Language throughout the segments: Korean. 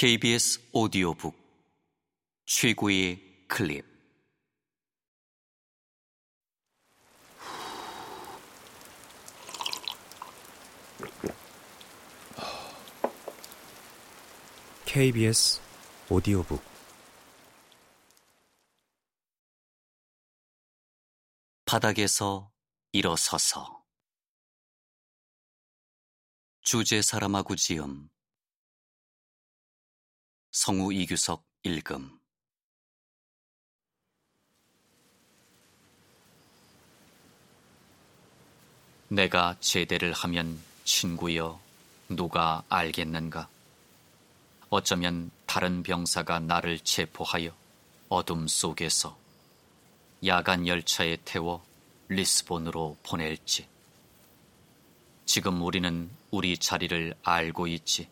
KBS 오디오북. 최고의 클립. KBS 오디오북. 바닥에서 일어서서. 주제 사람하고 지음 성우 이규석 읽음 내가 제대를 하면 친구여 누가 알겠는가? 어쩌면 다른 병사가 나를 체포하여 어둠 속에서 야간 열차에 태워 리스본으로 보낼지. 지금 우리는 우리 자리를 알고 있지.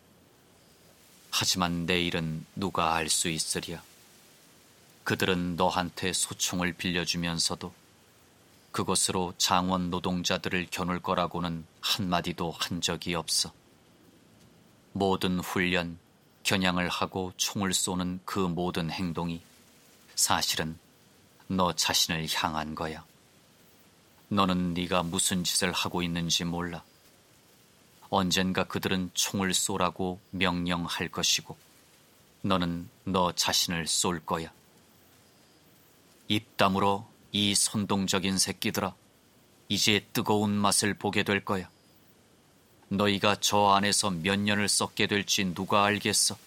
하지만 내일은 누가 알 수 있으랴. 그들은 너한테 소총을 빌려주면서도 그것으로 장원 노동자들을 겨눌 거라고는 한마디도 한 적이 없어. 모든 훈련, 겨냥을 하고 총을 쏘는 그 모든 행동이 사실은 너 자신을 향한 거야. 너는 네가 무슨 짓을 하고 있는지 몰라. 언젠가 그들은 총을 쏘라고 명령할 것이고 너는 너 자신을 쏠 거야. 입담으로 이 선동적인 새끼들아, 이제 뜨거운 맛을 보게 될 거야. 너희가 저 안에서 몇 년을 썩게 될지 누가 알겠어?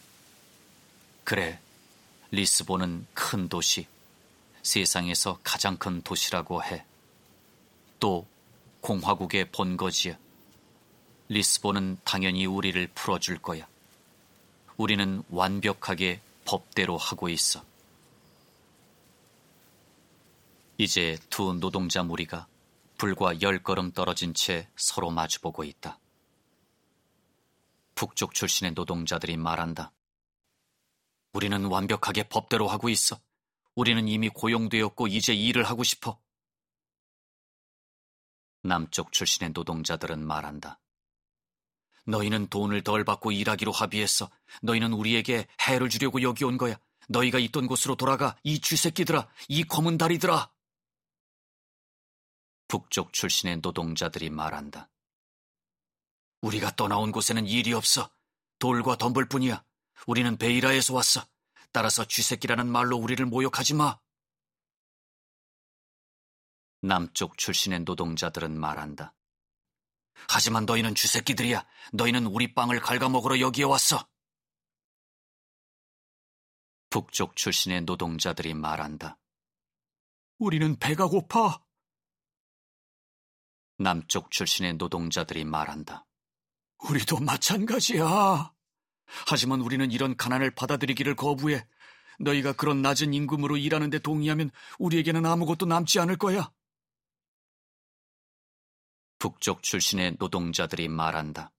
그래, 리스본은 큰 도시, 세상에서 가장 큰 도시라고 해. 또 공화국의 본거지야. 리스본은 당연히 우리를 풀어줄 거야. 우리는 완벽하게 법대로 하고 있어. 이제 두 노동자 무리가 불과 열 걸음 떨어진 채 서로 마주보고 있다. 북쪽 출신의 노동자들이 말한다. 우리는 완벽하게 법대로 하고 있어. 우리는 이미 고용되었고 이제 일을 하고 싶어. 남쪽 출신의 노동자들은 말한다. 너희는 돈을 덜 받고 일하기로 합의했어. 너희는 우리에게 해를 주려고 여기 온 거야. 너희가 있던 곳으로 돌아가. 이 쥐새끼들아, 이 검은 다리들아. 북쪽 출신의 노동자들이 말한다. 우리가 떠나온 곳에는 일이 없어. 돌과 덤불뿐이야. 우리는 베이라에서 왔어. 따라서 쥐새끼라는 말로 우리를 모욕하지 마. 남쪽 출신의 노동자들은 말한다. 하지만 너희는 쥐새끼들이야. 너희는 우리 빵을 갉아먹으러 여기에 왔어. 북쪽 출신의 노동자들이 말한다. 우리는 배가 고파. 남쪽 출신의 노동자들이 말한다. 우리도 마찬가지야. 하지만 우리는 이런 가난을 받아들이기를 거부해. 너희가 그런 낮은 임금으로 일하는데 동의하면 우리에게는 아무것도 남지 않을 거야. 북쪽 출신의 노동자들이 말한다.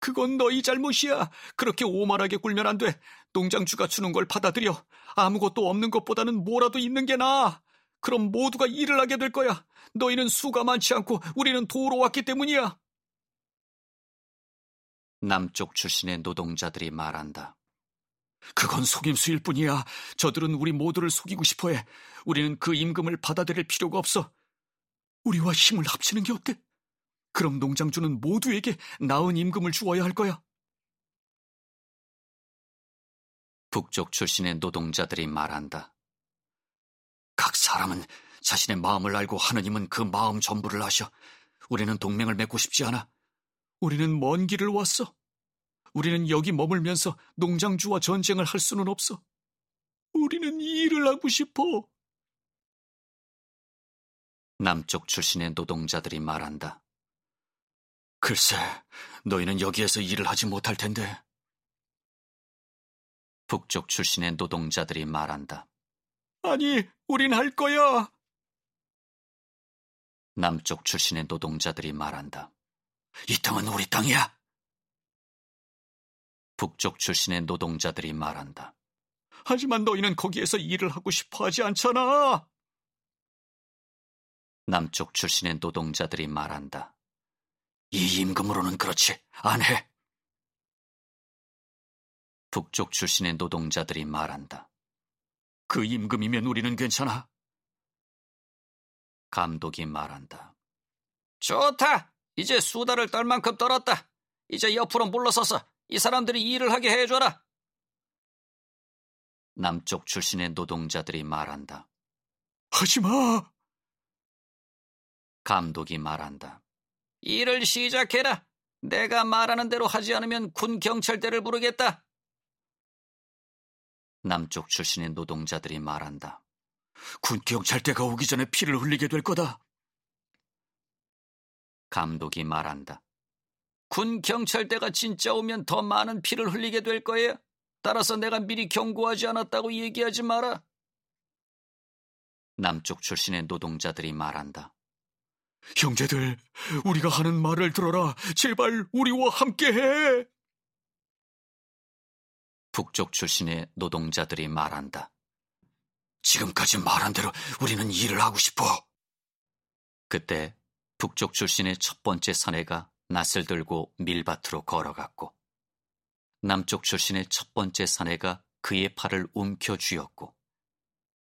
그건 너희 잘못이야. 그렇게 오만하게 굴면 안 돼. 농장주가 주는 걸 받아들여. 아무것도 없는 것보다는 뭐라도 있는 게 나아. 그럼 모두가 일을 하게 될 거야. 너희는 수가 많지 않고 우리는 도로 왔기 때문이야. 남쪽 출신의 노동자들이 말한다. 그건 속임수일 뿐이야. 저들은 우리 모두를 속이고 싶어 해. 우리는 그 임금을 받아들일 필요가 없어. 우리와 힘을 합치는 게 어때? 그럼 농장주는 모두에게 나은 임금을 주어야 할 거야. 북쪽 출신의 노동자들이 말한다. 각 사람은 자신의 마음을 알고 하느님은 그 마음 전부를 아셔. 우리는 동맹을 맺고 싶지 않아. 우리는 먼 길을 왔어. 우리는 여기 머물면서 농장주와 전쟁을 할 수는 없어. 우리는 일을 하고 싶어. 남쪽 출신의 노동자들이 말한다. 글쎄, 너희는 여기에서 일을 하지 못할 텐데. 북쪽 출신의 노동자들이 말한다. 아니, 우린 할 거야. 남쪽 출신의 노동자들이 말한다. 이 땅은 우리 땅이야. 북쪽 출신의 노동자들이 말한다. 하지만 너희는 거기에서 일을 하고 싶어 하지 않잖아. 남쪽 출신의 노동자들이 말한다. 이 임금으로는 그렇지. 안 해. 북쪽 출신의 노동자들이 말한다. 그 임금이면 우리는 괜찮아. 감독이 말한다. 좋다. 이제 수다를 떨 만큼 떨었다. 이제 옆으로 물러서서 이 사람들이 일을 하게 해줘라. 남쪽 출신의 노동자들이 말한다. 하지마! 감독이 말한다. 일을 시작해라. 내가 말하는 대로 하지 않으면 군 경찰대를 부르겠다. 남쪽 출신의 노동자들이 말한다. 군 경찰대가 오기 전에 피를 흘리게 될 거다. 감독이 말한다. 군 경찰대가 진짜 오면 더 많은 피를 흘리게 될 거예요. 따라서 내가 미리 경고하지 않았다고 얘기하지 마라. 남쪽 출신의 노동자들이 말한다. 형제들, 우리가 하는 말을 들어라. 제발 우리와 함께해. 북쪽 출신의 노동자들이 말한다. 지금까지 말한 대로 우리는 일을 하고 싶어. 그때 북쪽 출신의 첫 번째 사내가 낫을 들고 밀밭으로 걸어갔고 남쪽 출신의 첫 번째 사내가 그의 팔을 움켜 쥐었고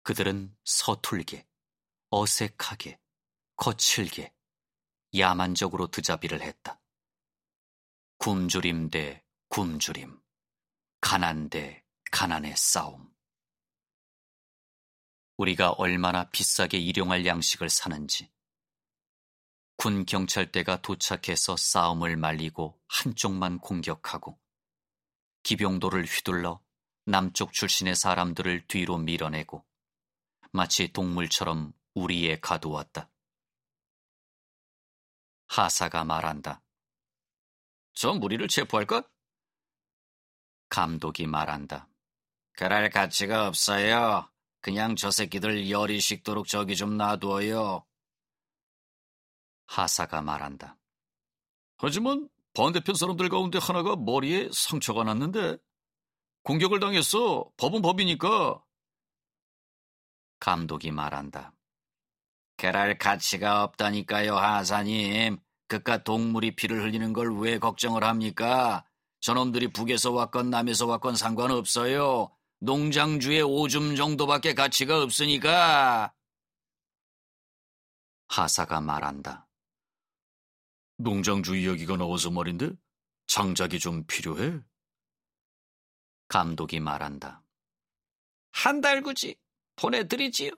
그들은 서툴게 어색하게 거칠게 야만적으로 드자비를 했다. 굶주림 대 굶주림, 가난 대 가난의 싸움. 우리가 얼마나 비싸게 일용할 양식을 사는지, 군 경찰대가 도착해서 싸움을 말리고 한쪽만 공격하고, 기병도를 휘둘러 남쪽 출신의 사람들을 뒤로 밀어내고, 마치 동물처럼 우리에 가두었다. 하사가 말한다. 저 무리를 체포할까? 감독이 말한다. 그럴 가치가 없어요. 그냥 저 새끼들 열이 식도록 저기 좀 놔두어요. 하사가 말한다. 하지만 반대편 사람들 가운데 하나가 머리에 상처가 났는데 공격을 당했어. 법은 법이니까. 감독이 말한다. 그럴 가치가 없다니까요, 하사님. 그깟 동물이 피를 흘리는 걸 왜 걱정을 합니까? 저놈들이 북에서 왔건 남에서 왔건 상관없어요. 농장주의 오줌 정도밖에 가치가 없으니까. 하사가 말한다. 농장주 이야기가 나와서 말인데 장작이 좀 필요해. 감독이 말한다. 한달 굳이 보내드리지요.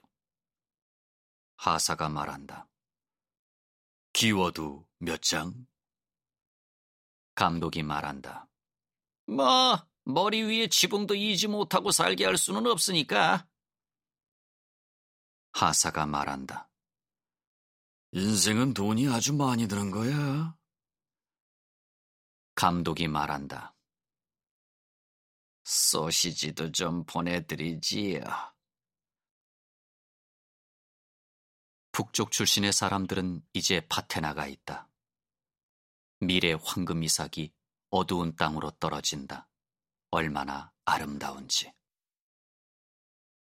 하사가 말한다. 기워도 몇 장? 감독이 말한다. 뭐, 머리 위에 지붕도 이지 못하고 살게 할 수는 없으니까. 하사가 말한다. 인생은 돈이 아주 많이 드는 거야. 감독이 말한다. 소시지도 좀 보내드리지요. 북쪽 출신의 사람들은 이제 밭에 나가 있다. 미래 황금 이삭이 어두운 땅으로 떨어진다. 얼마나 아름다운지.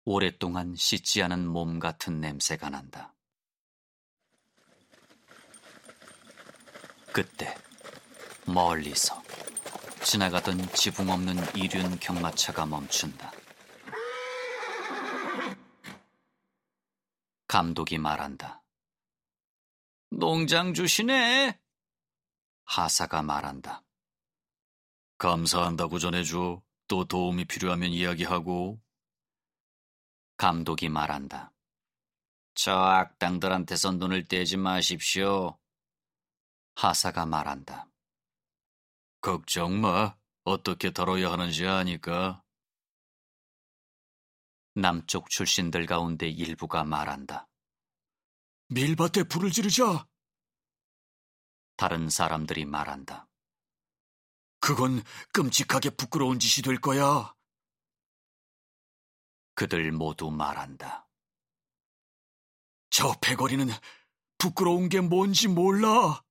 오랫동안 씻지 않은 몸 같은 냄새가 난다. 그때 멀리서 지나가던 지붕 없는 이륜 경마차가 멈춘다. 감독이 말한다. 농장 주시네. 하사가 말한다. 감사한다고 전해줘. 또 도움이 필요하면 이야기하고. 감독이 말한다. 저 악당들한테서 눈을 떼지 마십시오. 하사가 말한다. 걱정 마. 어떻게 다뤄야 하는지 아니까. 남쪽 출신들 가운데 일부가 말한다. 밀밭에 불을 지르자. 다른 사람들이 말한다. 그건 끔찍하게 부끄러운 짓이 될 거야. 그들 모두 말한다. 저 패거리는 부끄러운 게 뭔지 몰라.